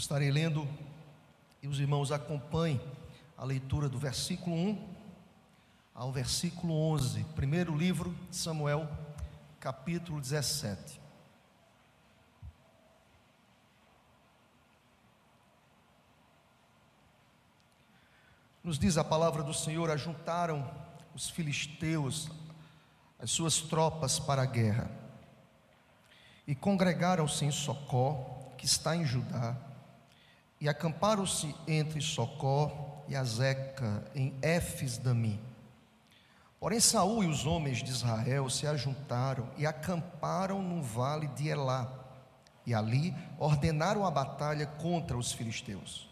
estarei lendo e os irmãos acompanhem a leitura do versículo 1 ao versículo 11, primeiro livro de Samuel, capítulo 17. Nos diz a palavra do Senhor: ajuntaram os filisteus as suas tropas para a guerra e congregaram-se em Socó, que está em Judá, e acamparam-se entre Socó e Azeca, em Éfes Damim. Porém, Saul e os homens de Israel se ajuntaram e acamparam no vale de Elá, e ali ordenaram a batalha contra os filisteus.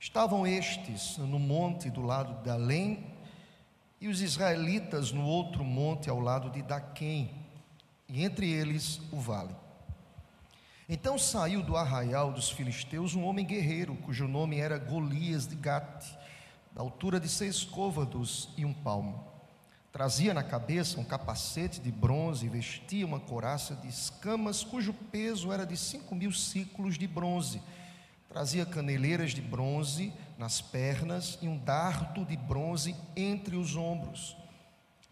Estavam estes no monte do lado de Além e os israelitas no outro monte ao lado de Daquém, e entre eles o vale. Então saiu do arraial dos filisteus um homem guerreiro, cujo nome era Golias de Gate, da altura de seis côvados e um palmo. Trazia na cabeça um capacete de bronze e vestia uma coraça de escamas, cujo peso era de cinco mil ciclos de bronze Trazia caneleiras de bronze nas pernas e um dardo de bronze entre os ombros.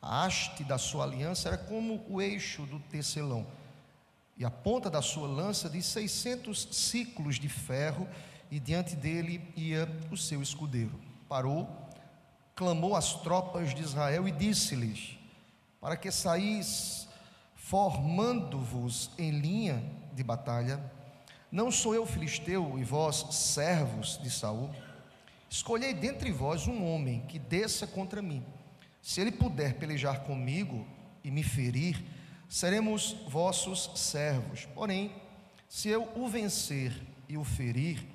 A haste da sua aliança era como o eixo do tecelão, e a ponta da sua lança de seiscentos ciclos de ferro, e diante dele ia o seu escudeiro. Parou, clamou às tropas de Israel e disse-lhes: Para que saís formando-vos em linha de batalha, não sou eu filisteu e vós servos de Saul? Escolhei dentre vós um homem que desça contra mim. Se ele puder pelejar comigo e me ferir, seremos vossos servos. Porém, se eu o vencer e o ferir,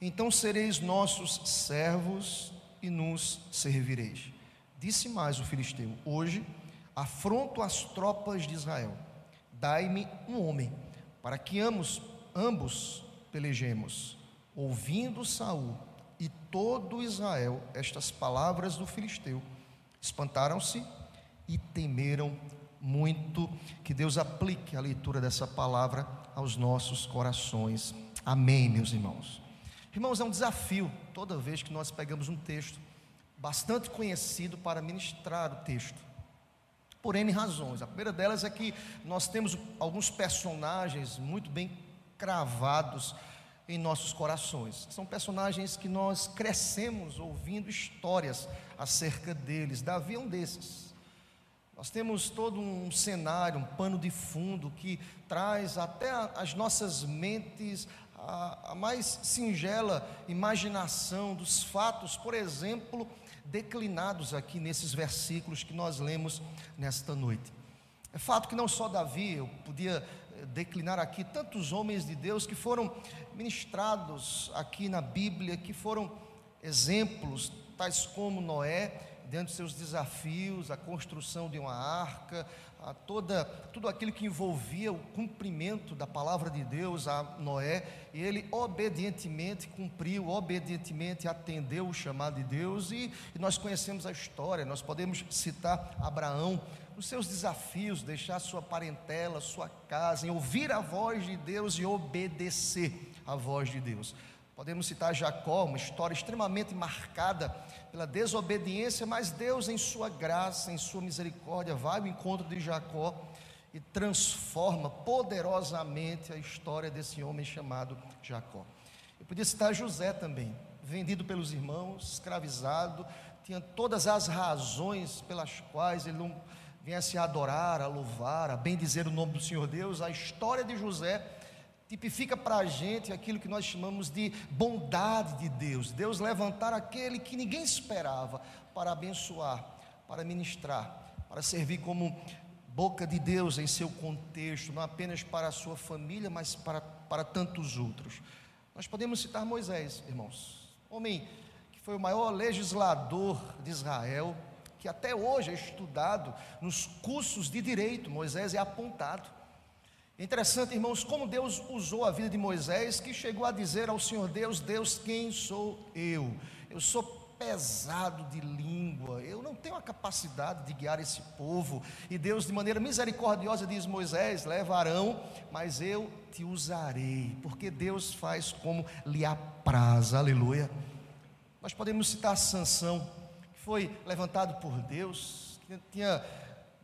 então sereis nossos servos e nos servireis. Disse mais o filisteu: Hoje afronto as tropas de Israel. Dai-me um homem, para que ambos ambos pelejemos. Ouvindo Saul e todo Israel estas palavras do filisteu, espantaram-se e temeram muito. Que Deus aplique a leitura dessa palavra aos nossos corações. Amém, meus irmãos. Irmãos, é um desafio toda vez que nós pegamos um texto bastante conhecido para ministrar o texto. Por N razões. A primeira delas é que nós temos alguns personagens muito bem cravados em nossos corações. São personagens que nós crescemos ouvindo histórias acerca deles. Davi é um desses. Nós temos todo um cenário, um pano de fundo que traz até as nossas mentes a, a mais singela imaginação dos fatos, por exemplo, declinados aqui nesses versículos que nós lemos nesta noite. É fato que não só Davi, eu podia declinar aqui tantos homens de Deus que foram ministrados aqui na Bíblia, que foram exemplos, tais como Noé, diante dos seus desafios, a construção de uma arca, a toda, tudo aquilo que envolvia o cumprimento da palavra de Deus a Noé, e ele obedientemente cumpriu, obedientemente atendeu o chamado de Deus, e, e nós conhecemos a história, nós podemos citar Abraão, os seus desafios, deixar sua parentela, sua casa, em ouvir a voz de Deus e obedecer a voz de Deus. Podemos citar Jacó, uma história extremamente marcada pela desobediência, mas Deus, em sua graça, em sua misericórdia, vai ao encontro de Jacó e transforma poderosamente a história desse homem chamado Jacó. Eu podia citar José também, vendido pelos irmãos, escravizado, tinha todas as razões pelas quais ele não viesse a adorar, a louvar, a bendizer o nome do Senhor Deus. A história de José tipifica para a gente aquilo que nós chamamos de bondade de Deus. Deus levantar aquele que ninguém esperava para abençoar, para ministrar, para servir como boca de Deus em seu contexto, não apenas para a sua família, mas para, para tantos outros. Nós podemos citar Moisés, irmãos, homem que foi o maior legislador de Israel, que até hoje é estudado nos cursos de direito. Moisés é apontado. Interessante, irmãos, como Deus usou a vida de Moisés, que chegou a dizer ao Senhor Deus: Deus, quem sou eu? Eu sou pesado de língua, eu não tenho a capacidade de guiar esse povo. E Deus, de maneira misericordiosa, diz: Moisés, leva Arão, mas eu te usarei, porque Deus faz como lhe apraz, aleluia. Nós podemos citar Sansão, que foi levantado por Deus, que tinha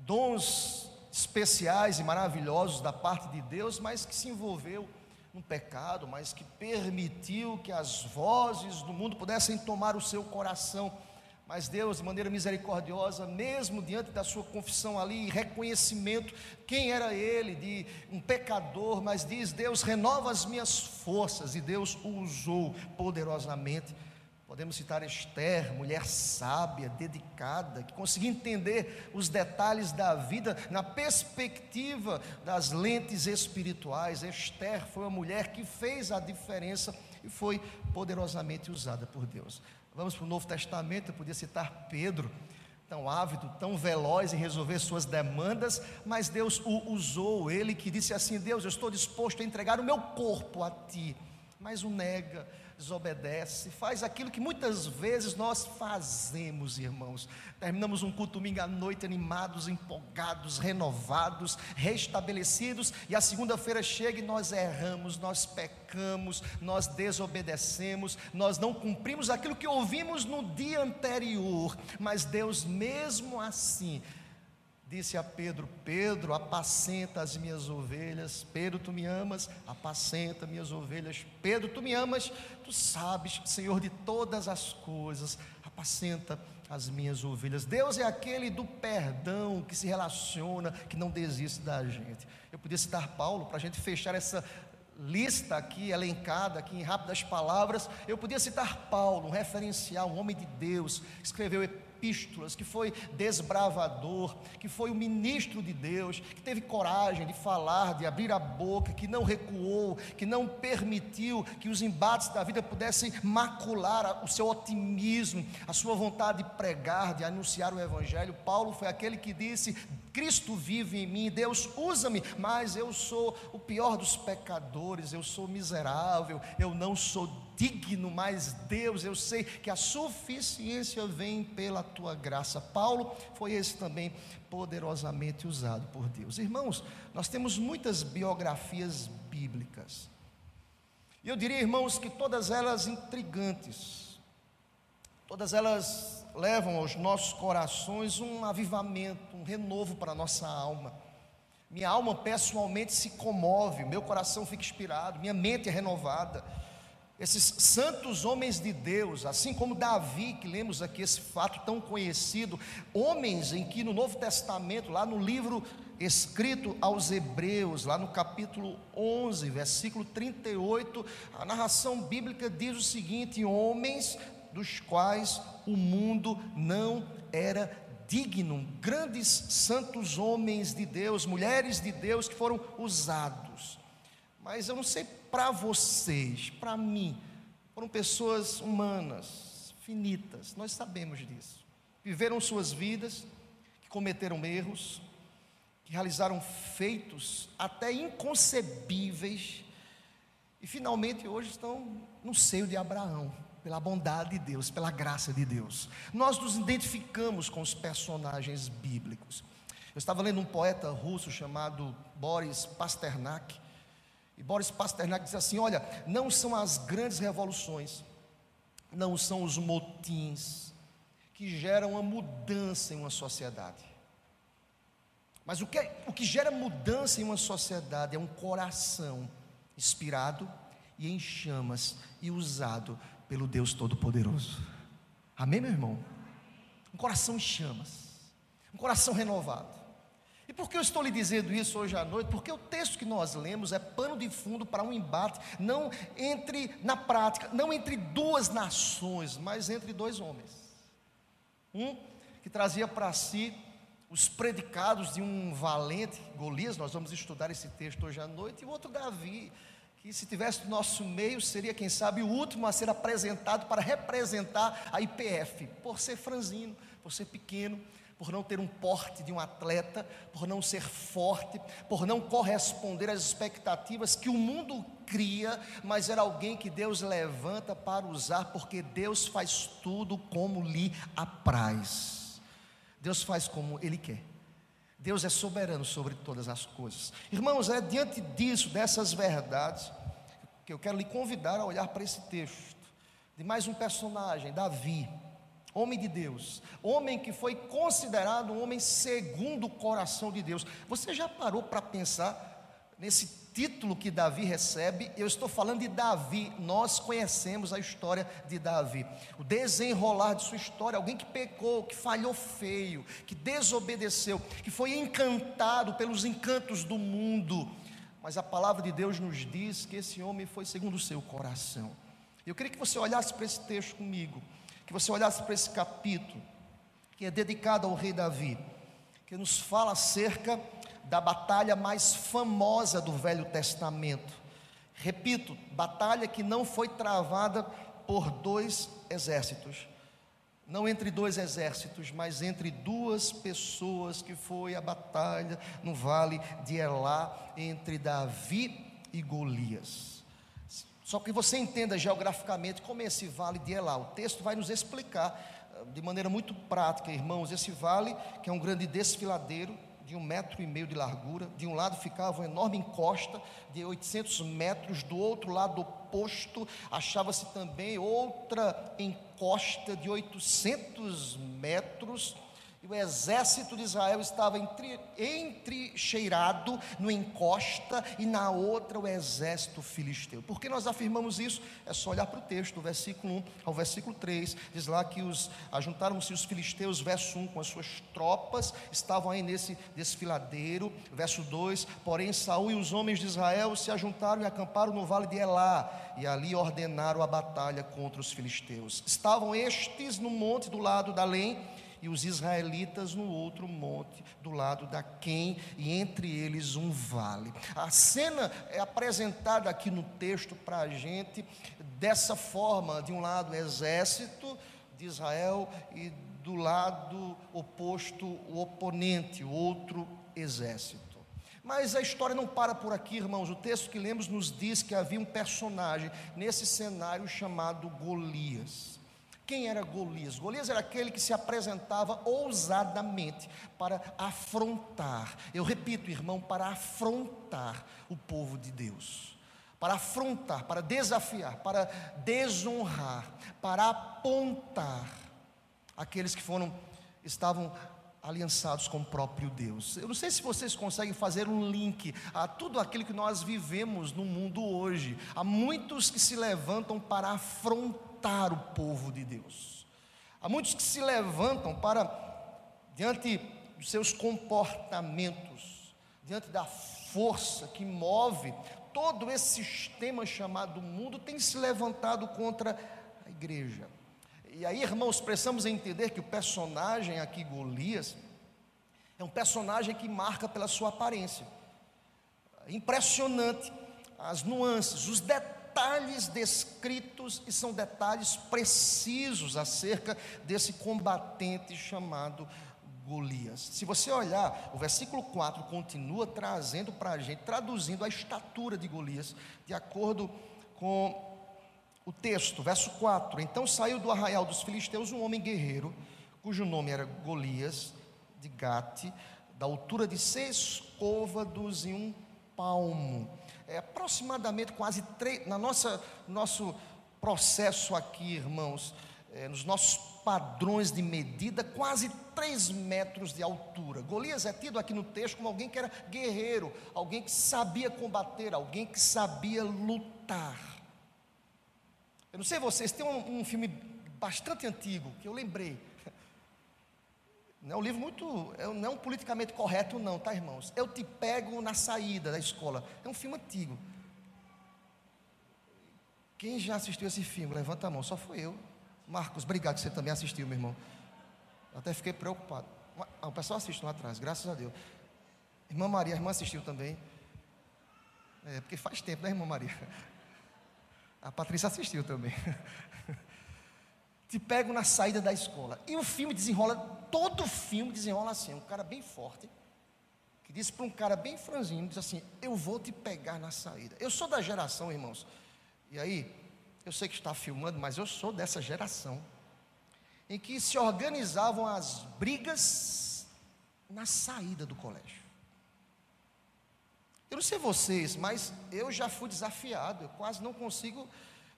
dons especiais e maravilhosos da parte de Deus, mas que se envolveu num pecado, mas que permitiu que as vozes do mundo pudessem tomar o seu coração. Mas Deus, de maneira misericordiosa, mesmo diante da sua confissão ali, reconhecimento, quem era ele, de um pecador, mas diz: Deus renova as minhas forças, e Deus o usou poderosamente Podemos citar Esther, mulher sábia, dedicada, que conseguia entender os detalhes da vida na perspectiva das lentes espirituais. Esther foi uma mulher que fez a diferença e foi poderosamente usada por Deus. Vamos para o Novo Testamento, eu podia citar Pedro, tão ávido, tão veloz em resolver suas demandas, mas Deus o usou, ele que disse assim: Deus, eu estou disposto a entregar o meu corpo a ti, mas o nega desobedece, faz aquilo que muitas vezes nós fazemos, irmãos. Terminamos um culto domingo à noite animados, empolgados, renovados, restabelecidos, e a segunda-feira chega e nós erramos, nós pecamos, nós desobedecemos, nós não cumprimos aquilo que ouvimos no dia anterior, mas Deus, mesmo assim, disse a Pedro: Pedro, apacenta as minhas ovelhas. Pedro, tu me amas, apacenta minhas ovelhas. Pedro, tu me amas, tu sabes, Senhor de todas as coisas, apacenta as minhas ovelhas. Deus é aquele do perdão que se relaciona, que não desiste da gente. Eu podia citar Paulo para a gente fechar essa lista aqui, elencada aqui em rápidas palavras. Eu podia citar Paulo, um referencial, um homem de Deus, escreveu epístolas, que foi desbravador, que foi o ministro de Deus, que teve coragem de falar, de abrir a boca, que não recuou, que não permitiu que os embates da vida pudessem macular o seu otimismo, a sua vontade de pregar, de anunciar o Evangelho. Paulo foi aquele que disse: Cristo vive em mim, Deus usa-me, mas eu sou o pior dos pecadores, eu sou miserável, eu não sou digno, mas Deus, eu sei que a suficiência vem pela tua graça. Paulo foi esse também poderosamente usado por Deus. Irmãos, nós temos muitas biografias bíblicas. E eu diria, irmãos, que todas elas intrigantes, todas elas levam aos nossos corações um avivamento, um renovo para a nossa alma. Minha alma pessoalmente se comove, meu coração fica inspirado, minha mente é renovada esses santos homens de Deus, assim como Davi, que lemos aqui esse fato tão conhecido, homens em que no Novo Testamento, lá no livro escrito aos Hebreus, lá no capítulo 11, versículo 38, a narração bíblica diz o seguinte: homens dos quais o mundo não era digno, grandes santos homens de Deus, mulheres de Deus que foram usados. Mas eu não sei para vocês, para mim, foram pessoas humanas, finitas, nós sabemos disso. Viveram suas vidas, que cometeram erros, que realizaram feitos até inconcebíveis, e finalmente hoje estão no seio de Abraão, pela bondade de Deus, pela graça de Deus. Nós nos identificamos com os personagens bíblicos. Eu estava lendo um poeta russo chamado Boris Pasternak, e Boris Pasternak diz assim: olha, não são as grandes revoluções, não são os motins que geram a mudança em uma sociedade. Mas o que, é, o que gera mudança em uma sociedade é um coração inspirado e em chamas e usado pelo Deus Todo-Poderoso. Amém, meu irmão? Um coração em chamas, um coração renovado. E por que eu estou lhe dizendo isso hoje à noite? Porque o texto que nós lemos é pano de fundo para um embate, não entre, na prática, não entre duas nações, mas entre dois homens. Um que trazia para si os predicados de um valente Golias, nós vamos estudar esse texto hoje à noite, e o outro Davi, que se tivesse no nosso meio, seria, quem sabe, o último a ser apresentado para representar a IPF, por ser franzino, por ser pequeno, por não ter um porte de um atleta, por não ser forte, por não corresponder às expectativas que o mundo cria, mas era alguém que Deus levanta para usar, porque Deus faz tudo como lhe apraz. Deus faz como Ele quer. Deus é soberano sobre todas as coisas. Irmãos, é diante disso, dessas verdades, que eu quero lhe convidar a olhar para esse texto, de mais um personagem, Davi homem de Deus, homem que foi considerado um homem segundo o coração de Deus. Você já parou para pensar nesse título que Davi recebe? Eu estou falando de Davi, nós conhecemos a história de Davi, o desenrolar de sua história, alguém que pecou, que falhou feio, que desobedeceu, que foi encantado pelos encantos do mundo. Mas a palavra de Deus nos diz que esse homem foi segundo o seu coração. Eu queria que você olhasse para esse texto comigo que você olhasse para esse capítulo, que é dedicado ao rei Davi, que nos fala acerca da batalha mais famosa do Velho Testamento. Repito, batalha que não foi travada por dois exércitos, não entre dois exércitos, mas entre duas pessoas, que foi a batalha no vale de Elá entre Davi e Golias. Só que você entenda geograficamente como é esse vale de Elá. O texto vai nos explicar eh, de maneira muito prática, irmãos, esse vale, que é um grande desfiladeiro, de um metro e meio de largura. De um lado ficava uma enorme encosta de 800 metros, do outro lado oposto achava-se também outra encosta de 800 metros e o exército de Israel estava entre, entrecheirado no encosta e na outra o exército filisteu. Por que nós afirmamos isso? É só olhar para o texto, do versículo 1 ao versículo 3. Diz lá que os ajuntaram-se os filisteus, verso 1, com as suas tropas, estavam aí nesse desfiladeiro. Verso 2: Porém, Saul e os homens de Israel se ajuntaram e acamparam no vale de Elá, e ali ordenaram a batalha contra os filisteus. Estavam estes no monte do lado da além e os israelitas no outro monte, do lado da Quem, e entre eles um vale. A cena é apresentada aqui no texto para a gente dessa forma: de um lado, o exército de Israel, e do lado oposto, o oponente, o outro exército. Mas a história não para por aqui, irmãos. O texto que lemos nos diz que havia um personagem nesse cenário chamado Golias. Quem era Golias? Golias era aquele que se apresentava ousadamente para afrontar. Eu repito, irmão, para afrontar o povo de Deus. Para afrontar, para desafiar, para desonrar, para apontar aqueles que foram estavam aliançados com o próprio Deus. Eu não sei se vocês conseguem fazer um link a tudo aquilo que nós vivemos no mundo hoje. Há muitos que se levantam para afrontar o povo de Deus. Há muitos que se levantam para, diante dos seus comportamentos, diante da força que move todo esse sistema chamado mundo, tem se levantado contra a igreja. E aí, irmãos, precisamos entender que o personagem aqui, Golias, é um personagem que marca pela sua aparência. Impressionante as nuances, os detalhes detalhes descritos e são detalhes precisos acerca desse combatente chamado Golias. Se você olhar, o versículo 4 continua trazendo para a gente, traduzindo a estatura de Golias, de acordo com o texto, verso 4: Então saiu do arraial dos filisteus um homem guerreiro, cujo nome era Golias, de Gate, da altura de seis côvados e um palmo é, aproximadamente quase três, na nossa nosso processo aqui, irmãos, é, nos nossos padrões de medida, quase 3 metros de altura. Golias é tido aqui no texto como alguém que era guerreiro, alguém que sabia combater, alguém que sabia lutar. Eu não sei vocês, tem um, um filme bastante antigo que eu lembrei, não é um livro muito, é não é um politicamente correto, não, tá, irmãos? Eu te pego na saída da escola. É um filme antigo. Quem já assistiu esse filme? Levanta a mão, só foi eu. Marcos, obrigado que você também assistiu, meu irmão. Eu até fiquei preocupado. Ah, o pessoal assiste lá atrás, graças a Deus. Irmã Maria, a irmã assistiu também. É, porque faz tempo, né, irmã Maria? A Patrícia assistiu também. te pego na saída da escola. E o filme desenrola, todo o filme desenrola assim, um cara bem forte, que diz para um cara bem franzino, diz assim, eu vou te pegar na saída. Eu sou da geração, irmãos, e aí, eu sei que está filmando, mas eu sou dessa geração, em que se organizavam as brigas na saída do colégio. Eu não sei vocês, mas eu já fui desafiado, eu quase não consigo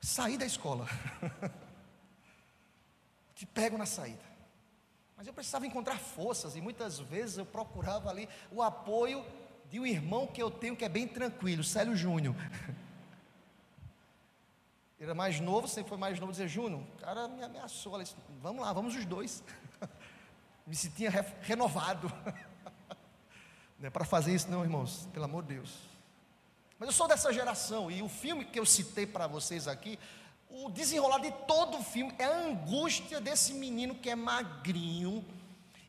sair da escola. te pego na saída. Mas eu precisava encontrar forças e muitas vezes eu procurava ali o apoio de um irmão que eu tenho que é bem tranquilo, Célio Júnior. Ele era mais novo, sempre foi mais novo, dizia, Júnior, o cara me ameaçou, disse, vamos lá, vamos os dois. me sentia re renovado. não é para fazer isso não, irmãos, pelo amor de Deus. Mas eu sou dessa geração, e o filme que eu citei para vocês aqui o desenrolar de todo o filme é a angústia desse menino que é magrinho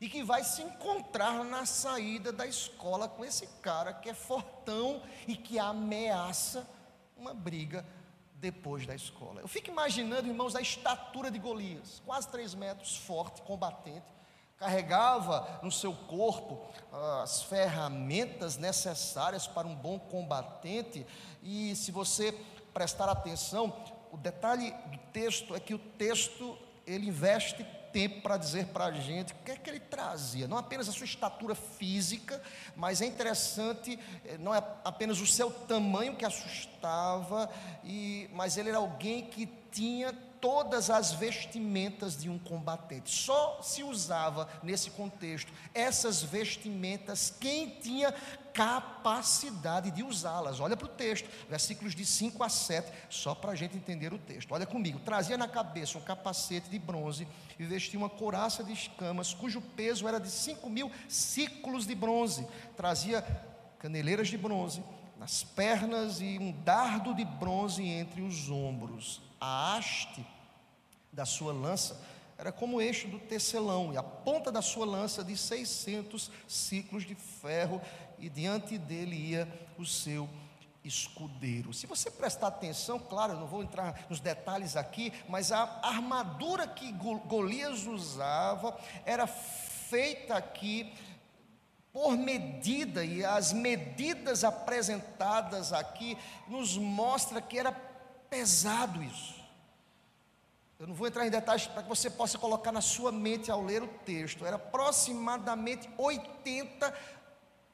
e que vai se encontrar na saída da escola com esse cara que é fortão e que ameaça uma briga depois da escola. Eu fico imaginando, irmãos, a estatura de Golias, quase três metros, forte, combatente, carregava no seu corpo ah, as ferramentas necessárias para um bom combatente, e se você prestar atenção, o detalhe do texto é que o texto ele investe tempo para dizer para a gente o que é que ele trazia, não apenas a sua estatura física, mas é interessante, eh, não é apenas o seu tamanho que assustava, e, mas ele era alguém que tinha todas as vestimentas de um combatente. Só se usava nesse contexto essas vestimentas quem tinha capacidade de usá-las. Olha para o texto, versículos de 5 a 7, só para a gente entender o texto. Olha comigo: trazia na cabeça um capacete de bronze e vestia uma couraça de escamas, cujo peso era de 5 mil ciclos de bronze. Trazia caneleiras de bronze nas pernas e um dardo de bronze entre os ombros. A haste da sua lança era como o eixo do tecelão, e a ponta da sua lança de 600 ciclos de ferro, e diante dele ia o seu escudeiro. Se você prestar atenção, claro, eu não vou entrar nos detalhes aqui, mas a armadura que Golias usava era feita aqui por medida, e as medidas apresentadas aqui nos mostra que era pesado isso. Eu não vou entrar em detalhes para que você possa colocar na sua mente ao ler o texto. Era aproximadamente 80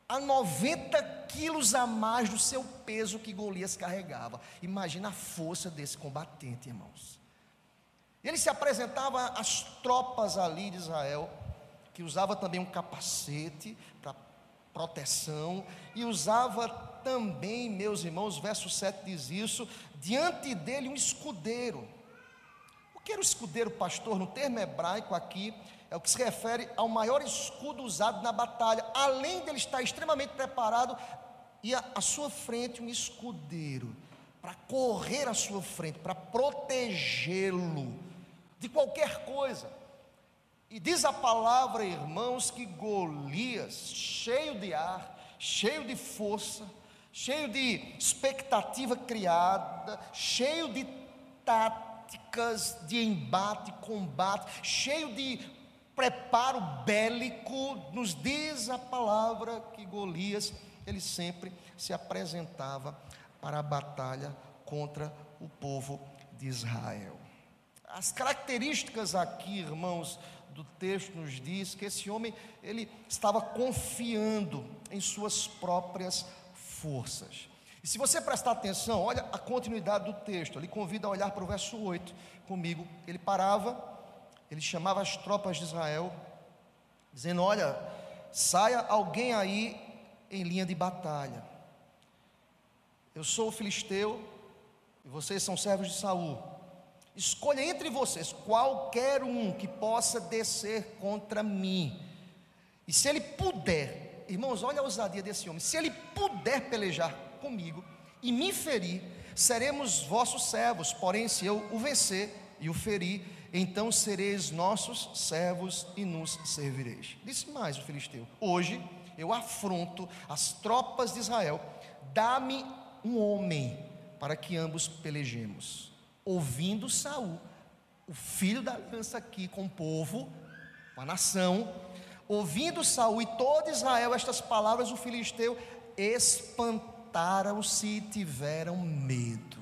a 90 quilos a mais do seu peso que Golias carregava. Imagina a força desse combatente, irmãos. Ele se apresentava às tropas ali de Israel, que usava também um capacete para proteção, e usava também, meus irmãos, verso 7 diz isso, diante dele um escudeiro que era o escudeiro pastor no termo hebraico aqui? É o que se refere ao maior escudo usado na batalha. Além dele estar extremamente preparado, e à sua frente um escudeiro para correr à sua frente, para protegê-lo de qualquer coisa. E diz a palavra, irmãos, que Golias, cheio de ar, cheio de força, cheio de expectativa criada, cheio de táticas de embate, combate, cheio de preparo bélico, nos diz a palavra que Golias, ele sempre se apresentava para a batalha contra o povo de Israel. As características aqui, irmãos, do texto nos diz que esse homem ele estava confiando em suas próprias forças. E se você prestar atenção, olha a continuidade do texto. Ele convida a olhar para o verso 8 comigo. Ele parava, ele chamava as tropas de Israel, dizendo: Olha, saia alguém aí em linha de batalha. Eu sou o filisteu e vocês são servos de Saul. Escolha entre vocês qualquer um que possa descer contra mim. E se ele puder, irmãos, olha a ousadia desse homem. Se ele puder pelejar comigo e me ferir, seremos vossos servos. Porém, se eu o vencer e o ferir, então sereis nossos servos e nos servireis. Disse mais o filisteu: Hoje eu afronto as tropas de Israel, dá-me um homem para que ambos pelejemos. Ouvindo Saul, o filho da aliança aqui com o povo, com a nação, ouvindo Saul e todo Israel estas palavras, o filisteu espantaram-se e tiveram medo.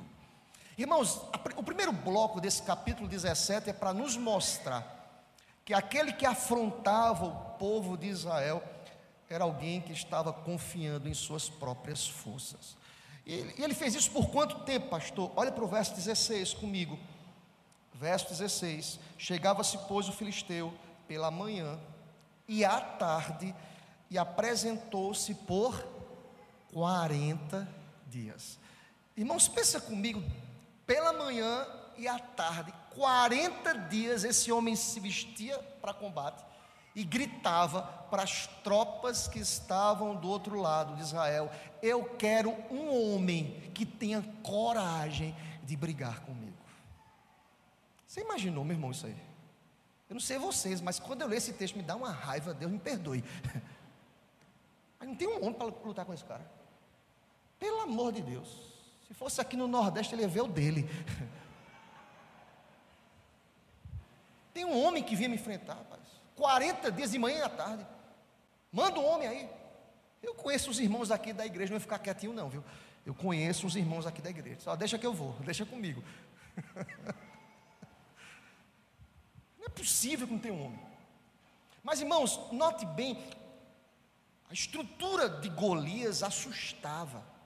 Irmãos, o primeiro bloco desse capítulo 17 é para nos mostrar que aquele que afrontava o povo de Israel era alguém que estava confiando em suas próprias forças. E ele, fez isso por quanto tempo, pastor? Olha para o verso 16 comigo. Verso 16: Chegava-se, pois, o filisteu pela manhã e à tarde, e apresentou-se por 40 dias. Irmãos, pensa comigo, pela manhã e à tarde, 40 dias esse homem se vestia para combate e gritava para as tropas que estavam do outro lado de Israel: Eu quero um homem que tenha coragem de brigar comigo. Você imaginou, meu irmão, isso aí? Eu não sei vocês, mas quando eu leio esse texto me dá uma raiva, Deus me perdoe. Mas não tem um homem para lutar com esse cara. Pelo amor de Deus. Se fosse aqui no Nordeste, ele ia ver o dele. Tem um homem que vinha me enfrentar, rapaz. 40 dias de manhã e à tarde. Manda um homem aí. Eu conheço os irmãos aqui da igreja, não vou ficar quietinho, não, viu? Eu conheço os irmãos aqui da igreja. Só deixa que eu vou, deixa comigo. não é possível que não tenha um homem. Mas, irmãos, note bem, a estrutura de Golias assustava.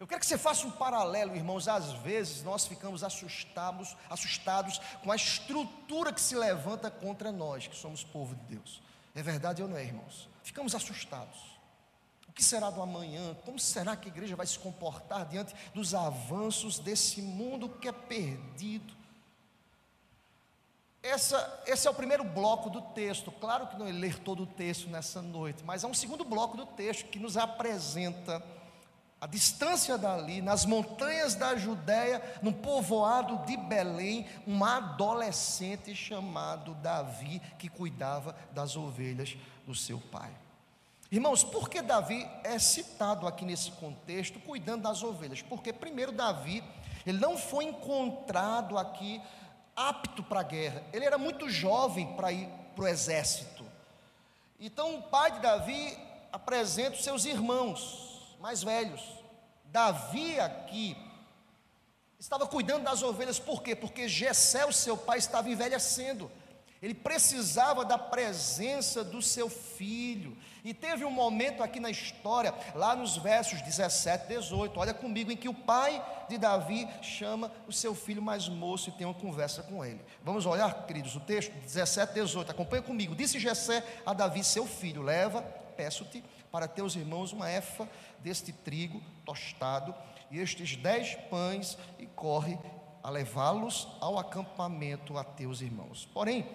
Eu quero que você faça um paralelo, irmãos. Às vezes nós ficamos assustados, assustados com a estrutura que se levanta contra nós, que somos povo de Deus. É verdade ou não é, irmãos? Ficamos assustados. O que será do amanhã? Como será que a igreja vai se comportar diante dos avanços desse mundo que é perdido? Essa, esse é o primeiro bloco do texto. Claro que não é ler todo o texto nessa noite, mas é um segundo bloco do texto que nos apresenta a distância dali, nas montanhas da Judéia, no povoado de Belém, um adolescente chamado Davi, que cuidava das ovelhas do seu pai. Irmãos, por que Davi é citado aqui nesse contexto, cuidando das ovelhas? Porque, primeiro, Davi, ele não foi encontrado aqui apto para a guerra, ele era muito jovem para ir para o exército. Então, o pai de Davi apresenta os seus irmãos, mais velhos. Davi aqui estava cuidando das ovelhas, por quê? Porque Jessé, o seu pai, estava envelhecendo. Ele precisava da presença do seu filho. E teve um momento aqui na história, lá nos versos 17 e 18, olha comigo, em que o pai de Davi chama o seu filho mais moço e tem uma conversa com ele. Vamos olhar, queridos, o texto 17 e 18, acompanha comigo. Disse Jessé a Davi, seu filho: Leva, peço-te, para teus irmãos uma efa deste trigo tostado e estes dez pães e corre a levá-los ao acampamento a teus irmãos. Porém,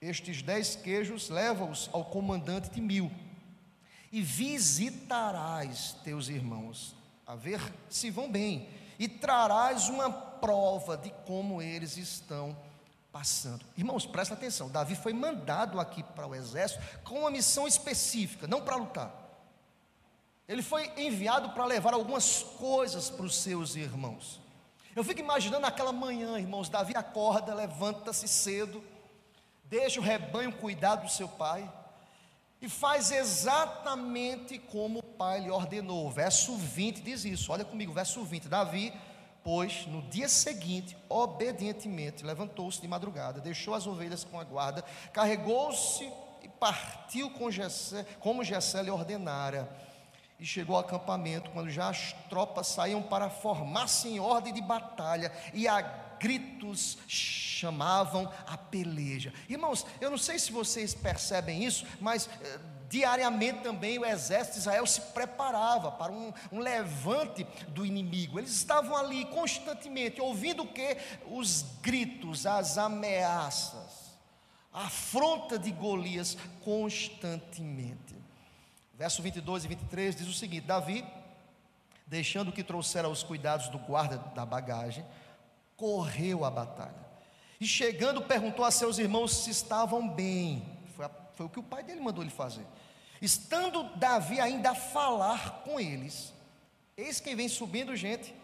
estes dez queijos leva-os ao comandante de mil e visitarás teus irmãos a ver se vão bem e trarás uma prova de como eles estão passando. Irmãos, presta atenção. Davi foi mandado aqui para o exército com uma missão específica, não para lutar. Ele foi enviado para levar algumas coisas para os seus irmãos. Eu fico imaginando aquela manhã, irmãos. Davi acorda, levanta-se cedo, deixa o rebanho cuidar do seu pai e faz exatamente como o pai lhe ordenou. Verso 20 diz isso. Olha comigo, verso 20. Davi Pois no dia seguinte, obedientemente, levantou-se de madrugada, deixou as ovelhas com a guarda, carregou-se e partiu com Gessé, como Gessé lhe ordenara. E chegou ao acampamento quando já as tropas saíam para formar-se em ordem de batalha e a gritos chamavam a peleja. Irmãos, eu não sei se vocês percebem isso, mas eh, diariamente também o exército de Israel se preparava para um, um, levante do inimigo. Eles estavam ali constantemente ouvindo o que? Os gritos, as ameaças, a afronta de Golias constantemente. Verso 22 e 23 diz o seguinte: Davi, deixando que trouxera os cuidados do guarda da bagagem, correu à batalha. E chegando, perguntou a seus irmãos se estavam bem. Foi, a, foi o que o pai dele mandou ele fazer. Estando Davi ainda a falar com eles, eis quem vem subindo, gente,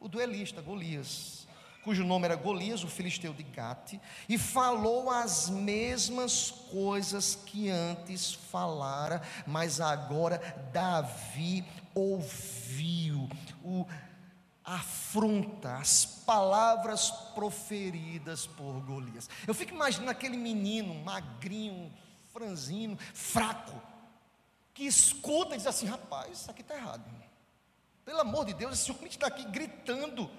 o duelista, Golias, cujo nome era Golias, o filisteu de Gate, e falou as mesmas coisas que antes falara, mas agora Davi ouviu o afronta, as palavras proferidas por Golias. Eu fico imaginando aquele menino magrinho, franzino, fraco, que escuta e diz assim: rapaz, isso aqui está errado. Pelo amor de Deus, esse homem está aqui gritando.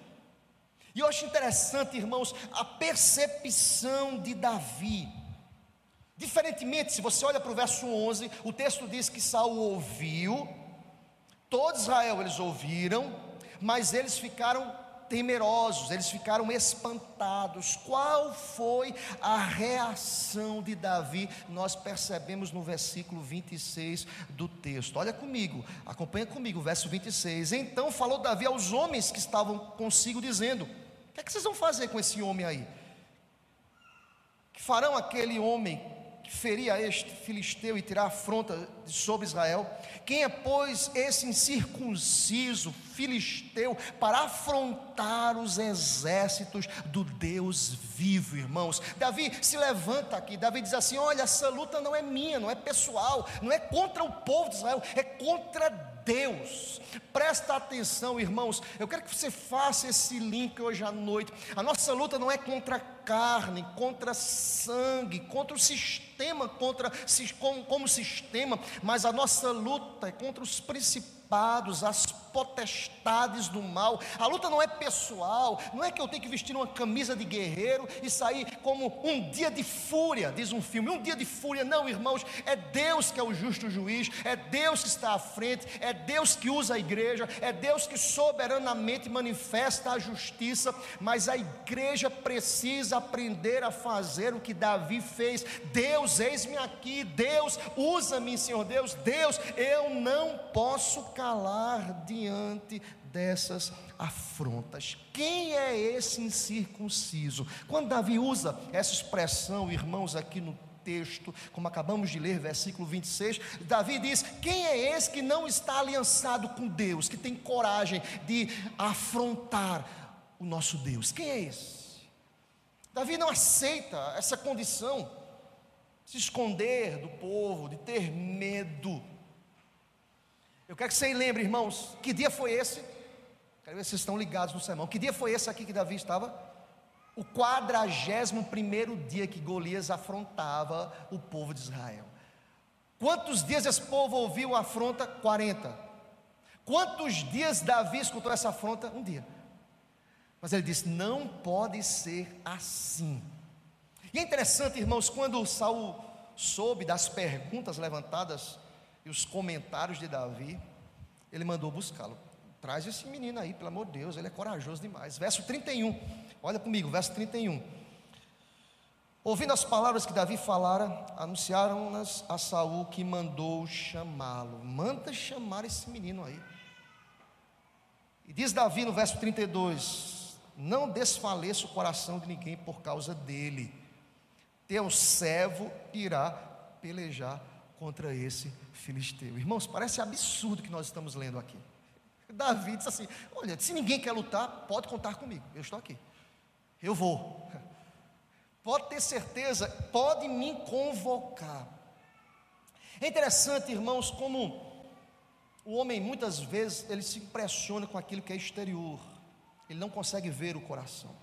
E eu acho interessante, irmãos, a percepção de Davi. Diferentemente, se você olha para o verso 11, o texto diz que Saul ouviu, todo Israel eles ouviram, mas eles ficaram temerosos, eles ficaram espantados. Qual foi a reação de Davi? Nós percebemos no versículo 26 do texto. Olha comigo, acompanha comigo o verso 26. Então falou Davi aos homens que estavam consigo, dizendo: que é que vocês vão fazer com esse homem aí? Que farão aquele homem que feria este filisteu e tirar afronta sobre Israel? Quem é, pois, esse incircunciso filisteu para afrontar os exércitos do Deus vivo, irmãos? Davi se levanta aqui, Davi diz assim: Olha, essa luta não é minha, não é pessoal, não é contra o povo de Israel, é contra Deus Deus. Presta atenção, irmãos. Eu quero que você faça esse link hoje à noite. A nossa luta não é contra a carne, contra sangue, contra o sistema, contra como, como sistema, mas a nossa luta é contra os principados, as potestades do mal. A luta não é pessoal, não é que eu tenho que vestir uma camisa de guerreiro e sair como um dia de fúria, diz um filme, um dia de fúria. Não, irmãos, é Deus que é o justo juiz, é Deus que está à frente, é Deus que usa a igreja, é Deus que soberanamente manifesta a justiça, mas a igreja precisa aprender a fazer o que Davi fez. Deus, eis-me aqui, Deus, usa-me, Senhor Deus, Deus, eu não posso calar diante dessas afrontas. Quem é esse incircunciso? Quando Davi usa essa expressão, irmãos, aqui no texto, como acabamos de ler, versículo 26, Davi diz: Quem é esse que não está aliançado com Deus, que tem coragem de afrontar o nosso Deus? Quem é esse? Davi não aceita essa condição, se esconder do povo, de ter medo eu quero que vocês lembrem, irmãos, que dia foi esse? Quero ver se vocês estão ligados no sermão. Que dia foi esse aqui que Davi estava? O quadragésimo primeiro dia que Golias afrontava o povo de Israel. Quantos dias esse povo ouviu a afronta? 40. Quantos dias Davi escutou essa afronta? Um dia. Mas ele disse: não pode ser assim. E é interessante, irmãos, quando Saul soube das perguntas levantadas e os comentários de Davi, ele mandou buscá-lo. Traz esse menino aí, pelo amor de Deus, ele é corajoso demais. Verso 31, olha comigo, verso 31. Ouvindo as palavras que Davi falara, anunciaram-nas a Saul que mandou chamá-lo. Manda chamar esse menino aí. E diz Davi no verso 32: Não desfaleça o coração de ninguém por causa dele. Teu servo irá pelejar contra esse filisteu. Irmãos, parece absurdo que nós estamos lendo aqui. Davi disse assim: Olha, se ninguém quer lutar, pode contar comigo, eu estou aqui, eu vou. Pode ter certeza, pode me convocar. É interessante, irmãos, como o homem muitas vezes ele se impressiona com aquilo que é exterior, ele não consegue ver o coração.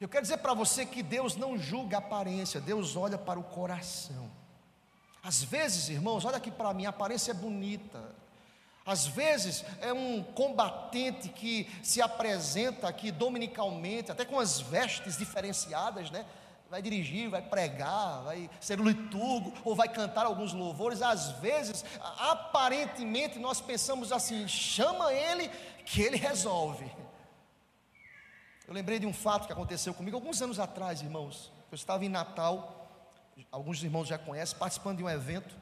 Eu quero dizer para você que Deus não julga a aparência, Deus olha para o coração. Às vezes, irmãos, olha aqui para mim, a aparência é bonita. Às vezes é um combatente que se apresenta aqui dominicalmente, até com as vestes diferenciadas, né? Vai dirigir, vai pregar, vai ser liturgo, ou vai cantar alguns louvores. Às vezes, aparentemente, nós pensamos assim: chama ele que ele resolve. Eu lembrei de um fato que aconteceu comigo alguns anos atrás, irmãos. Eu estava em Natal alguns irmãos já conhecem, participando de um evento.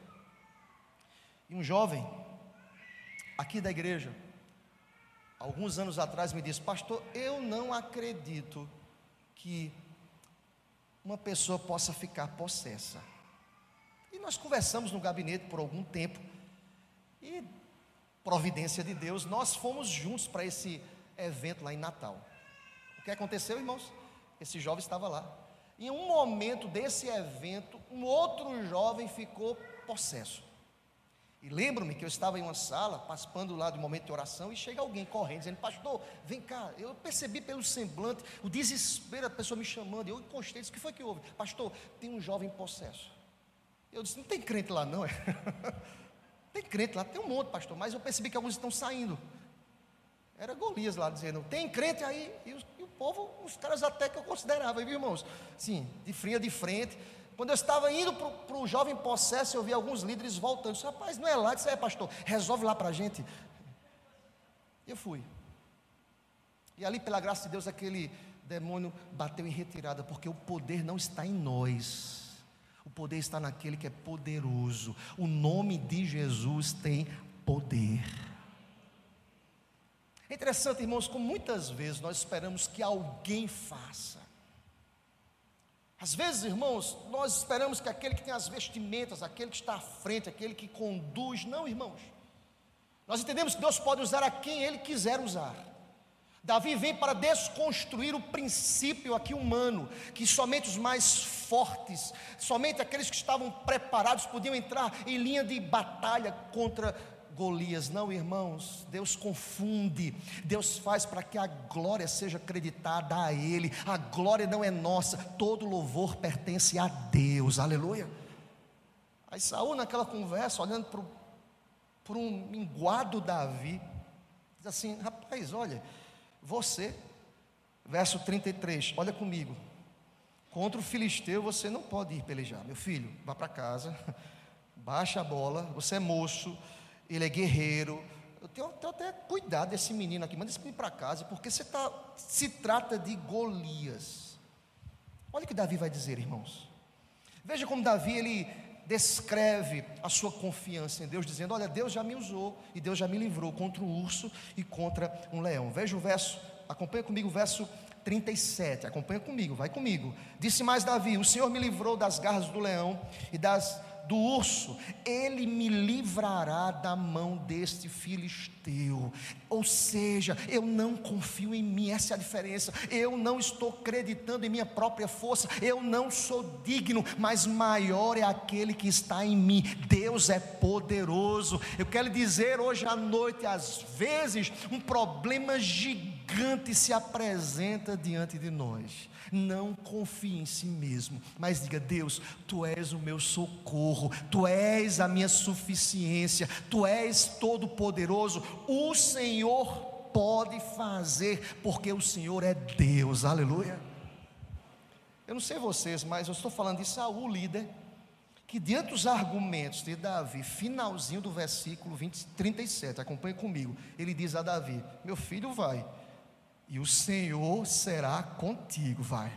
E um jovem, aqui da igreja, alguns anos atrás, me disse: Pastor, eu não acredito que uma pessoa possa ficar possessa. E nós conversamos no gabinete por algum tempo, e, providência de Deus, nós fomos juntos para esse evento lá em Natal. O que aconteceu, irmãos? Esse jovem estava lá. Em um momento desse evento, um outro jovem ficou possesso. E lembro-me que eu estava em uma sala, participando lá do momento de oração, e chega alguém correndo, dizendo: Pastor, vem cá. Eu percebi pelo semblante o desespero, a pessoa me chamando. Eu encostei, disse: O que foi que houve? Pastor, tem um jovem possesso. Eu disse: Não tem crente lá, não é? tem crente lá, tem um monte, pastor, mas eu percebi que alguns estão saindo. Era Golias lá dizendo: Tem crente aí? E, os, povo, os caras até que eu considerava, viu, irmãos? Sim, de fria de frente. Quando eu estava indo para o jovem possesso, eu vi alguns líderes voltando. Eu disse, rapaz, não é lá, isso é pastor, resolve lá para a gente. Eu fui. E ali, pela graça de Deus, aquele demônio bateu em retirada, porque o poder não está em nós. O poder está naquele que é poderoso. O nome de Jesus tem poder. É interessante, irmãos, como muitas vezes nós esperamos que alguém faça. Às vezes, irmãos, nós esperamos que aquele que tem as vestimentas, aquele que está à frente, aquele que conduz, não, irmãos. Nós entendemos que Deus pode usar a quem Ele quiser usar. Davi vem para desconstruir o princípio aqui humano, que somente os mais fortes, somente aqueles que estavam preparados podiam entrar em linha de batalha contra Golias. Não, irmãos, Deus confunde, Deus faz para que a glória seja acreditada a Ele. A glória não é nossa, todo louvor pertence a Deus. Aleluia. Aí Saul, naquela conversa, olhando para, um minguado Davi, diz assim: rapaz, olha, você, verso 33, olha comigo. Contra o filisteu você não pode ir pelejar, meu filho, vá para casa, baixa a bola, você é moço, ele é guerreiro. Eu tenho, tenho até cuidado desse menino aqui, manda esse menino para casa, porque você tá, se trata de Golias. Olha o que Davi vai dizer, irmãos. Veja como Davi ele descreve a sua confiança em Deus, dizendo: Olha, Deus já me usou e Deus já me livrou contra um urso e contra um leão. Veja o verso, acompanha comigo o verso 37, acompanha comigo, vai comigo. Disse mais Davi: O Senhor me livrou das garras do leão e das do urso, ele me livrará da mão deste filisteu. Ou seja, eu não confio em mim, essa é a diferença. Eu não estou acreditando em minha própria força, eu não sou digno, mas maior é aquele que está em mim. Deus é poderoso. Eu quero dizer hoje à noite, às vezes, um problema gigante se apresenta diante de nós não confie em si mesmo, mas diga: Deus, tu és o meu socorro, tu és a minha suficiência, tu és todo-poderoso. O Senhor pode fazer, porque o Senhor é Deus, aleluia. Eu não sei vocês, mas eu estou falando de Saul, líder, que diante dos argumentos de Davi, finalzinho do versículo 20, 37, acompanhe comigo, ele diz a Davi: Meu filho vai, e o Senhor será contigo, vai.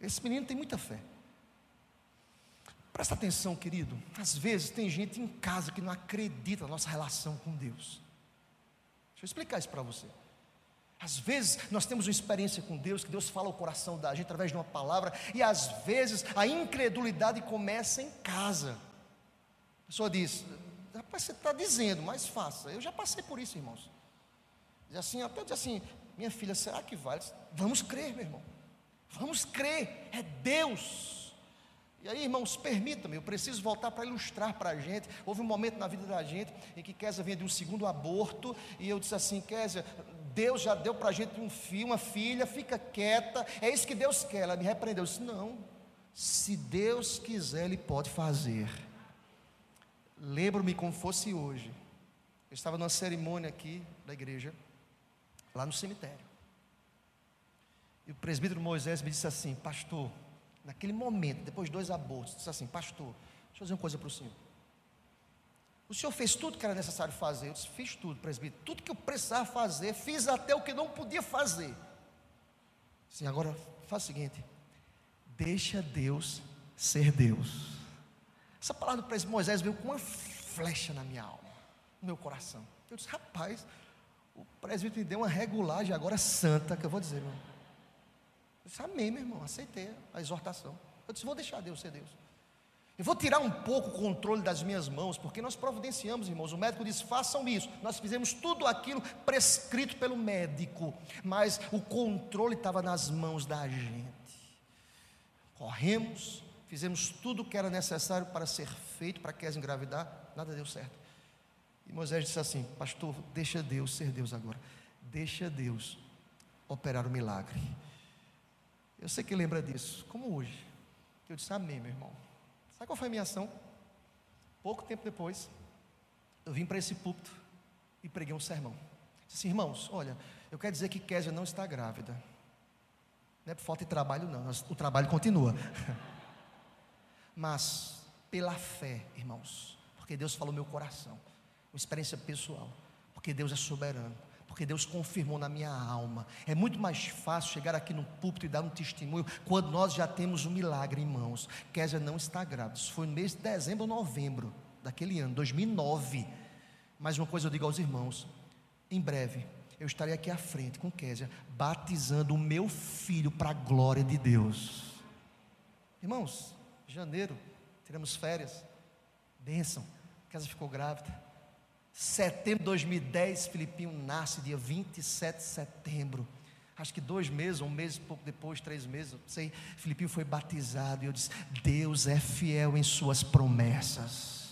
Esse menino tem muita fé. Presta atenção, querido. Às vezes tem gente em casa que não acredita na nossa relação com Deus. Deixa eu explicar isso para você. Às vezes nós temos uma experiência com Deus, que Deus fala o coração da gente através de uma palavra, e às vezes a incredulidade começa em casa. A pessoa diz: Rapaz, você está dizendo, mas faça. Eu já passei por isso, irmãos. Diz assim, até diz assim, minha filha, será que vale? Vamos crer, meu irmão. Vamos crer, é Deus. E aí, irmãos, permita-me, eu preciso voltar para ilustrar para a gente. Houve um momento na vida da gente em que Kézia vinha de um segundo aborto, e eu disse assim: Kézia, Deus já deu para a gente um filho, uma filha, fica quieta, é isso que Deus quer. Ela me repreendeu, eu disse: Não, se Deus quiser, Ele pode fazer. Lembro-me como fosse hoje. Eu estava numa cerimônia aqui da igreja lá no cemitério. E o presbítero Moisés me disse assim: Pastor, naquele momento, depois de dois abortos, disse assim: Pastor, deixa eu dizer uma coisa para o senhor. O senhor fez tudo que era necessário fazer. Eu disse: Fiz tudo, presbítero. Tudo que eu precisava fazer, fiz até o que não podia fazer. Sim, agora faz o seguinte: Deixa Deus ser Deus. Essa palavra do presbítero Moisés veio com uma flecha na minha alma, no meu coração. Eu disse: Rapaz, o presbítero me deu uma regulagem agora santa, que eu vou dizer, irmão. Eu disse, amém, meu irmão, aceitei a exortação. Eu disse, vou deixar Deus ser Deus. Eu vou tirar um pouco o controle das minhas mãos, porque nós providenciamos, irmãos. O médico diz: façam isso. Nós fizemos tudo aquilo prescrito pelo médico, mas o controle estava nas mãos da gente. Corremos, fizemos tudo o que era necessário para ser feito para que as engravidar, nada deu certo. E Moisés disse assim: Pastor, deixa Deus ser Deus agora, deixa Deus operar o milagre. Eu sei que lembra disso, como hoje. Eu disse: Amém, meu irmão. Sabe qual foi a minha ação? Pouco tempo depois, eu vim para esse púlpito e preguei um sermão. Disse assim, irmãos, olha, eu quero dizer que Késia não está grávida. Não é por falta de trabalho, não. O trabalho continua. Mas, pela fé, irmãos, porque Deus falou meu coração, uma experiência pessoal, porque Deus é soberano porque Deus confirmou na minha alma. É muito mais fácil chegar aqui no púlpito e dar um testemunho quando nós já temos um milagre em mãos. Késia não está grávida. Isso foi no mês de dezembro ou novembro daquele ano, 2009. Mas uma coisa eu digo aos irmãos: em breve eu estarei aqui à frente com Késia, batizando o meu filho para a glória de Deus. Irmãos, janeiro, tiramos férias, bênção, Késia ficou grávida. Setembro de 2010, Filipinho nasce, dia 27 de setembro. Acho que dois meses, um mês, pouco depois, três meses, não sei. Filipinho foi batizado e eu disse: Deus é fiel em Suas promessas.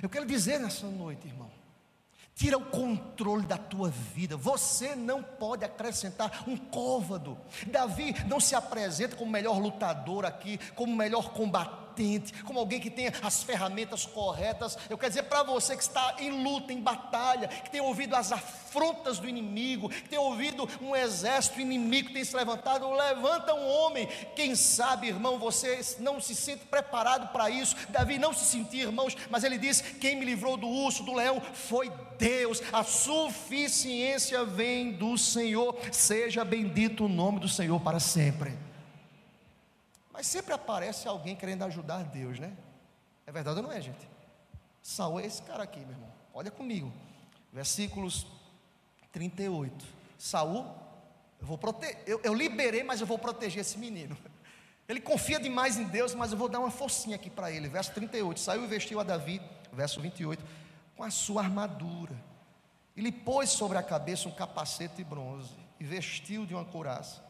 Eu quero dizer nessa noite, irmão, Tira o controle da tua vida. Você não pode acrescentar um côvado. Davi não se apresenta como melhor lutador aqui, como melhor combatente como alguém que tenha as ferramentas corretas. Eu quero dizer para você que está em luta, em batalha, que tem ouvido as afrontas do inimigo, que tem ouvido um exército inimigo que tem se levantado, levanta um homem. Quem sabe, irmão, você não se sente preparado para isso. Davi não se sentia, irmãos, mas ele diz: Quem me livrou do urso, do leão, foi Deus. A suficiência vem do Senhor. Seja bendito o nome do Senhor para sempre. Mas sempre aparece alguém querendo ajudar Deus, né? É verdade ou não é, gente? Saul é esse cara aqui, meu irmão. Olha comigo. Versículos 38. Saul, eu vou proteger, eu, eu liberei, mas eu vou proteger esse menino. Ele confia demais em Deus, mas eu vou dar uma forcinha aqui para ele. Verso 38. Saiu e vestiu a Davi, verso 28, com a sua armadura. E lhe pôs sobre a cabeça um capacete de bronze e vestiu de uma couraça.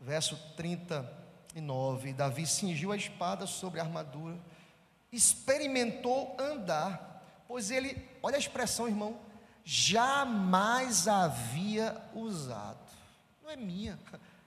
Verso 30 e 9, Davi cingiu a espada sobre a armadura, experimentou andar, pois ele, olha a expressão, irmão, jamais havia usado. Não é minha.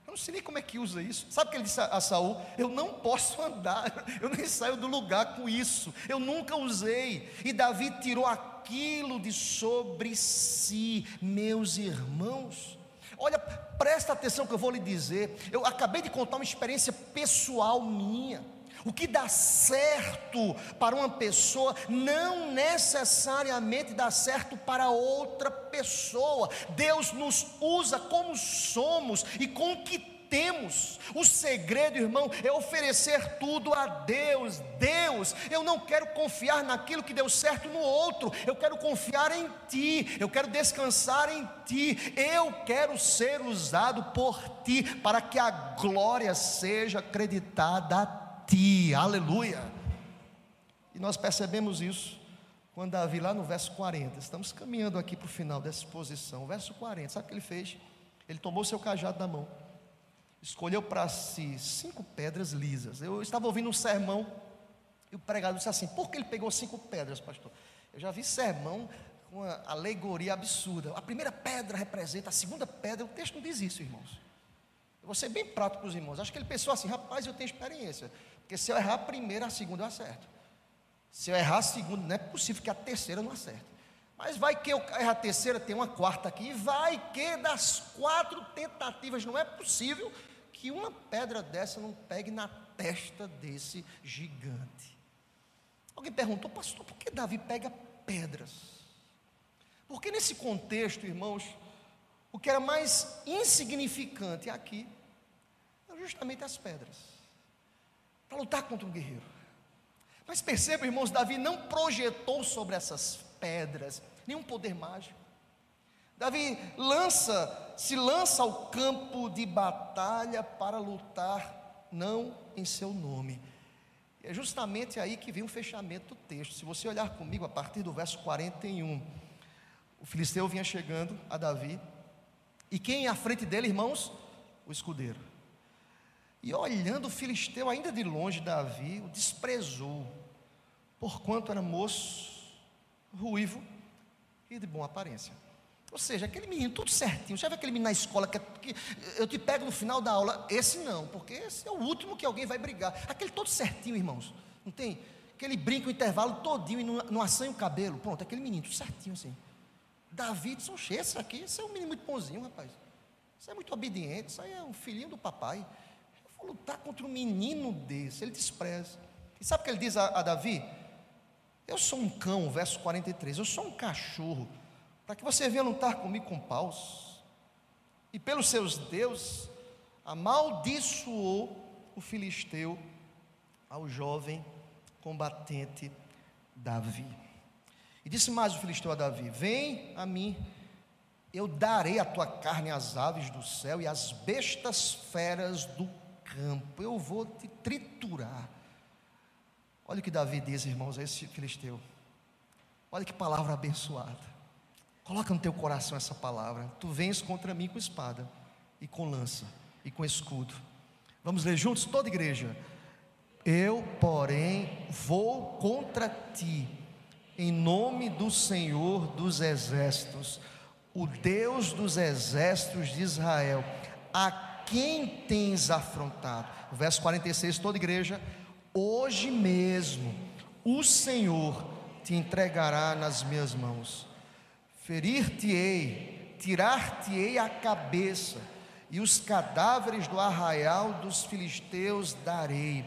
Eu não sei nem como é que usa isso. Sabe o que ele disse a Saul? Eu não posso andar, eu nem saio do lugar com isso. Eu nunca usei. E Davi tirou aquilo de sobre si, meus irmãos. Olha, presta atenção que eu vou lhe dizer. Eu acabei de contar uma experiência pessoal minha. O que dá certo para uma pessoa não necessariamente dá certo para outra pessoa. Deus nos usa como somos e com que temos. O segredo, irmão, é oferecer tudo a Deus. Deus, eu não quero confiar naquilo que deu certo no outro, eu quero confiar em Ti, eu quero descansar em Ti, eu quero ser usado por Ti, para que a glória seja acreditada a Ti. Aleluia. E nós percebemos isso quando Davi, lá no verso 40, estamos caminhando aqui para o final dessa exposição, verso 40, sabe o que ele fez? Ele tomou seu cajado na mão escolheu para si cinco pedras lisas. Eu estava ouvindo um sermão e o pregador disse assim: por que ele pegou cinco pedras, pastor? Eu já vi sermão com uma alegoria absurda. A primeira pedra representa a segunda pedra. O texto não diz isso, irmãos. Eu vou ser bem prático para os irmãos. Acho que ele pensou assim: rapaz, eu tenho experiência. Porque se eu errar a primeira, a segunda eu acerto. Se eu errar a segunda, não é possível que a terceira não acerte. Mas vai que eu errar a terceira, tem uma quarta aqui. Vai que das quatro tentativas não é possível que uma pedra dessa não pegue na testa desse gigante. Alguém perguntou, pastor, por que Davi pega pedras? Porque nesse contexto, irmãos, o que era mais insignificante aqui eram justamente as pedras para lutar contra um guerreiro. Mas percebam, irmãos, Davi não projetou sobre essas pedras nenhum poder mágico. Davi lança, se lança ao campo de batalha para lutar não em seu nome, É justamente aí que vem o fechamento do texto. Se você olhar comigo a partir do verso 41, o filisteu vinha chegando a Davi, e quem à frente dele, irmãos? O escudeiro. E olhando o filisteu ainda de longe, Davi o desprezou, porquanto era moço, ruivo e de boa aparência. Ou seja, aquele menino tudo certinho. Já viu aquele menino na escola que, que, eu te pego no final da aula? Esse não, porque esse é o último que alguém vai brigar. Aquele todo certinho, irmãos. Não tem? Aquele brinca o intervalo todinho e não, não assanha o cabelo. Pronto, aquele menino tudo certinho assim. Davi oxe, esse aqui, esse é um menino muito bonzinho, rapaz. Isso é muito obediente, isso aí é um filhinho do papai. Eu vou lutar contra um menino desse, ele despreza. E sabe o que ele diz a, a Davi? Eu sou um cão, verso 43, eu sou um cachorro para que você venha lutar comigo com paus. E pelos seus deuses, amaldiçoou o filisteu ao jovem combatente Davi. E disse mais o filisteu a Davi: Vem a mim, eu darei a tua carne às aves do céu e às bestas feras do campo, eu vou te triturar. Olha o que Davi diz, irmãos, a esse filisteu. Olha que palavra abençoada. Coloca no teu coração essa palavra. Tu vens contra mim com espada e com lança e com escudo. Vamos ler juntos toda a igreja. Eu, porém, vou contra ti em nome do Senhor dos exércitos, o Deus dos exércitos de Israel, a quem tens afrontado. verso 46, toda a igreja. Hoje mesmo o Senhor te entregará nas minhas mãos ferir-te-ei, tirar-te-ei a cabeça, e os cadáveres do arraial dos filisteus darei.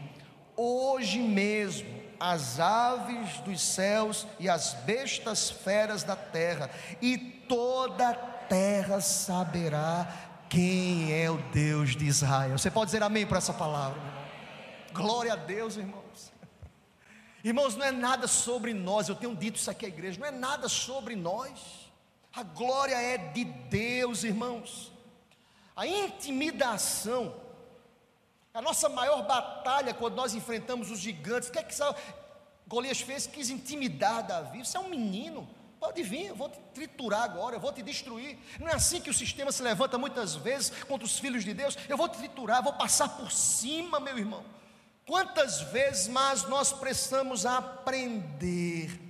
Hoje mesmo as aves dos céus e as bestas feras da terra, e toda a terra saberá quem é o Deus de Israel. Você pode dizer amém para essa palavra? Glória a Deus, irmãos. Irmãos, não é nada sobre nós, eu tenho dito isso aqui à igreja, não é nada sobre nós. A glória é de Deus, irmãos. A intimidação, a nossa maior batalha quando nós enfrentamos os gigantes, o que é que Golias fez? Quis intimidar Davi. Você é um menino, pode vir, eu vou te triturar agora, eu vou te destruir. Não é assim que o sistema se levanta muitas vezes contra os filhos de Deus. Eu vou te triturar, vou passar por cima, meu irmão. Quantas vezes mais nós precisamos aprender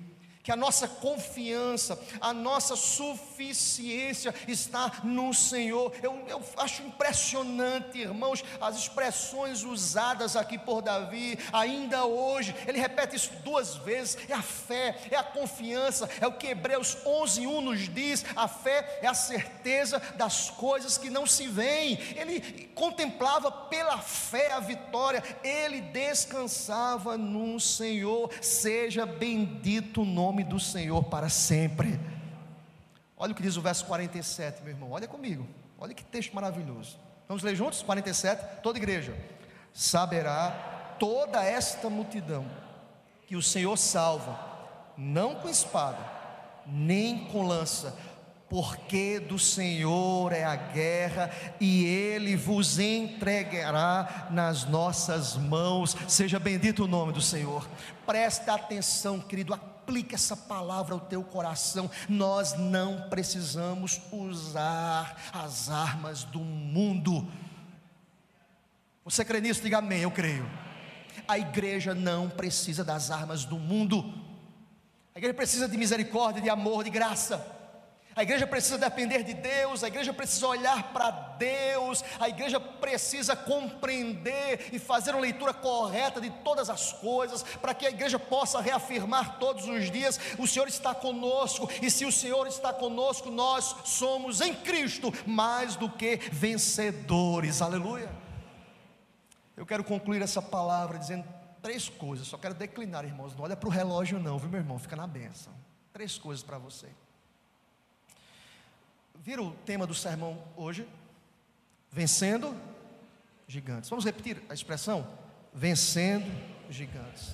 que a nossa confiança, a nossa suficiência está no Senhor. Eu, eu, acho impressionante, irmãos, as expressões usadas aqui por Davi, ainda hoje, ele repete isso duas vezes: é a fé, é a confiança, é o que Hebreus 11, 1 nos diz: a fé é a certeza das coisas que não se veem. Ele contemplava pela fé a vitória, ele descansava no Senhor, seja bendito o nome nome do Senhor para sempre. Olha o que diz o verso 47, meu irmão. Olha comigo. Olha que texto maravilhoso. Vamos ler juntos? 47, toda igreja. Saberá toda esta multidão que o Senhor salva, não com espada, nem com lança, porque do Senhor é a guerra e Ele vos entregará nas nossas mãos. Seja bendito o nome do Senhor. Preste atenção, querido, aplique essa palavra ao teu coração. Nós não precisamos usar as armas do mundo. Você crê nisso? Diga amém, eu creio. A igreja não precisa das armas do mundo. A igreja precisa de misericórdia, de amor, de graça. A igreja precisa depender de Deus, a igreja precisa olhar para Deus, a igreja precisa compreender e fazer uma leitura correta de todas as coisas, para que a igreja possa reafirmar todos os dias: o Senhor está conosco, e se o Senhor está conosco, nós somos em Cristo mais do que vencedores, aleluia. Eu quero concluir essa palavra dizendo três coisas, só quero declinar, irmãos, não olha para o relógio, não, viu, meu irmão, fica na benção. Três coisas para você. Viram o tema do sermão hoje? Vencendo gigantes. Vamos repetir a expressão? Vencendo gigantes.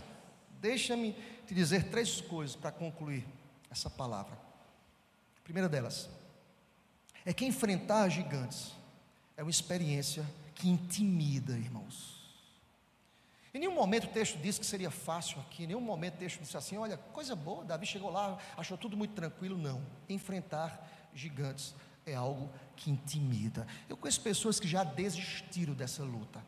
Deixa-me te dizer três coisas para concluir essa palavra. A primeira delas é que enfrentar gigantes é uma experiência que intimida, irmãos. Em nenhum momento o texto diz que seria fácil aqui, em nenhum momento o texto disse assim: olha, coisa boa, Davi chegou lá, achou tudo muito tranquilo. Não. Enfrentar gigantes é algo que intimida. Eu conheço pessoas que já desistiram dessa luta.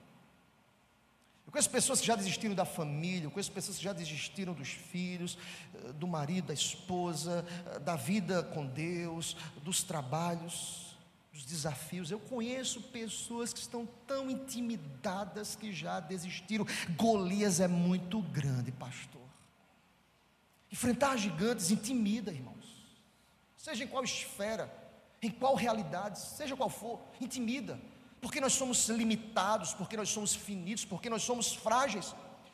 Eu conheço pessoas que já desistiram da família, eu conheço pessoas que já desistiram dos filhos, eh, do marido, da esposa, eh, da vida com Deus, dos trabalhos, dos desafios. Eu conheço pessoas que estão tão intimidadas que já desistiram. Golias é muito grande, pastor. Enfrentar gigantes intimida, irmãos. Seja em qual esfera, em qual realidade, seja qual for, intimida porque nós somos limitados, porque nós somos finitos, porque nós somos frágeis.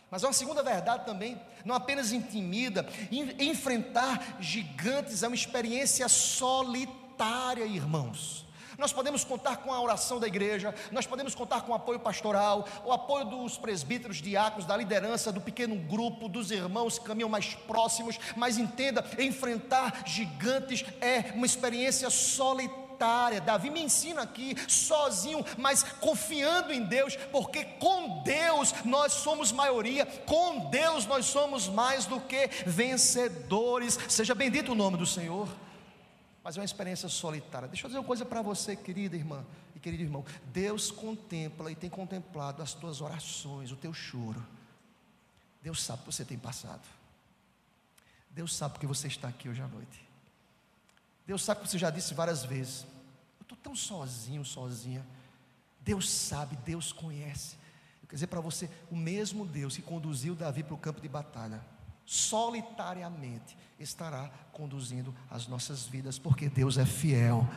Mas há uma segunda verdade também, não apenas intimida, enfrentar gigantes é uma experiência solitária, irmãos. Nós podemos contar com a oração da igreja, nós podemos contar com o apoio pastoral, o apoio dos presbíteros, diáconos, da liderança, do pequeno grupo, dos irmãos que caminham mais próximos, mas entenda, enfrentar gigantes é uma experiência solitária. Davi me ensina aqui, sozinho, mas confiando em Deus, porque com Deus nós somos maioria, com Deus nós somos mais do que vencedores. Seja bendito o nome do Senhor. Mas é uma experiência solitária. Deixa eu dizer uma coisa para você, querida irmã e querido irmão. Deus contempla e tem contemplado as tuas orações, o teu choro. Deus sabe o que você tem passado. Deus sabe porque você está aqui hoje à noite. Deus sabe que você já disse várias vezes. Eu estou tão sozinho, sozinha. Deus sabe, Deus conhece. Eu quero dizer para você, o mesmo Deus que conduziu Davi para o campo de batalha, solitariamente estará conduzindo as nossas vidas, porque Deus é fiel,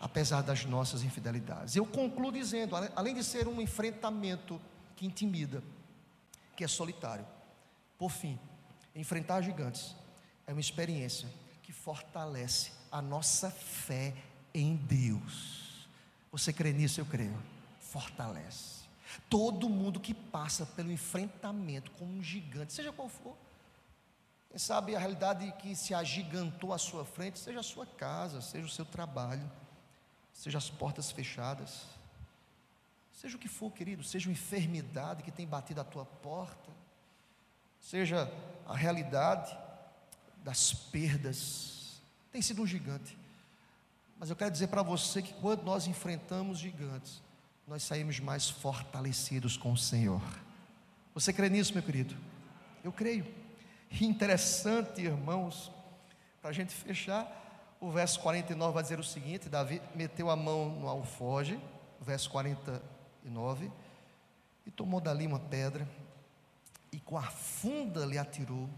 apesar das nossas infidelidades. Eu concluo dizendo, além de ser um enfrentamento que intimida, que é solitário, por fim, enfrentar gigantes é uma experiência que fortalece a nossa fé em Deus. Você crê nisso? Eu creio. Fortalece. Todo mundo que passa pelo enfrentamento com um gigante, seja qual for, quem sabe a realidade que se agigantou à sua frente, seja a sua casa, seja o seu trabalho, seja as portas fechadas, seja o que for, querido, seja uma enfermidade que tem batido à tua porta, seja a realidade das perdas, tem sido um gigante. Mas eu quero dizer para você que quando nós enfrentamos gigantes, nós saímos mais fortalecidos com o Senhor. Você crê nisso, meu querido? Eu creio. Interessante, irmãos, para a gente fechar, o verso 49 vai dizer o seguinte: Davi meteu a mão no alfoge, verso 49, e tomou dali uma pedra, e com a funda lhe atirou,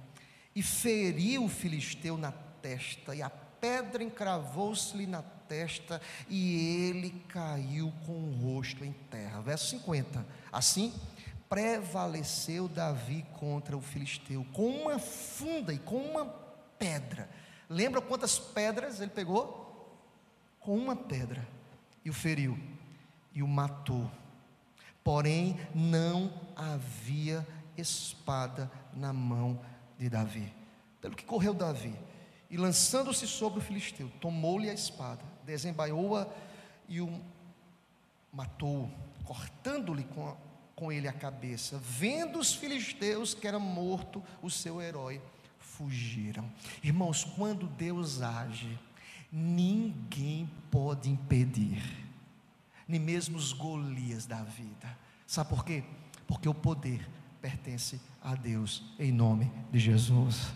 e feriu o filisteu na testa, e a pedra encravou-se-lhe na testa e ele caiu com o rosto em terra. Verso 50. Assim prevaleceu Davi contra o filisteu com uma funda e com uma pedra. Lembra quantas pedras ele pegou? Com uma pedra e o feriu e o matou. Porém, não havia espada na mão de Davi. Pelo que correu Davi, e lançando-se sobre o filisteu, tomou-lhe a espada, desembaiou-a e o matou, cortando-lhe com, com ele a cabeça. Vendo os filisteus que era morto o seu herói, fugiram. Irmãos, quando Deus age, ninguém pode impedir, nem mesmo os Golias da vida. Sabe por quê? Porque o poder pertence a Deus, em nome de Jesus.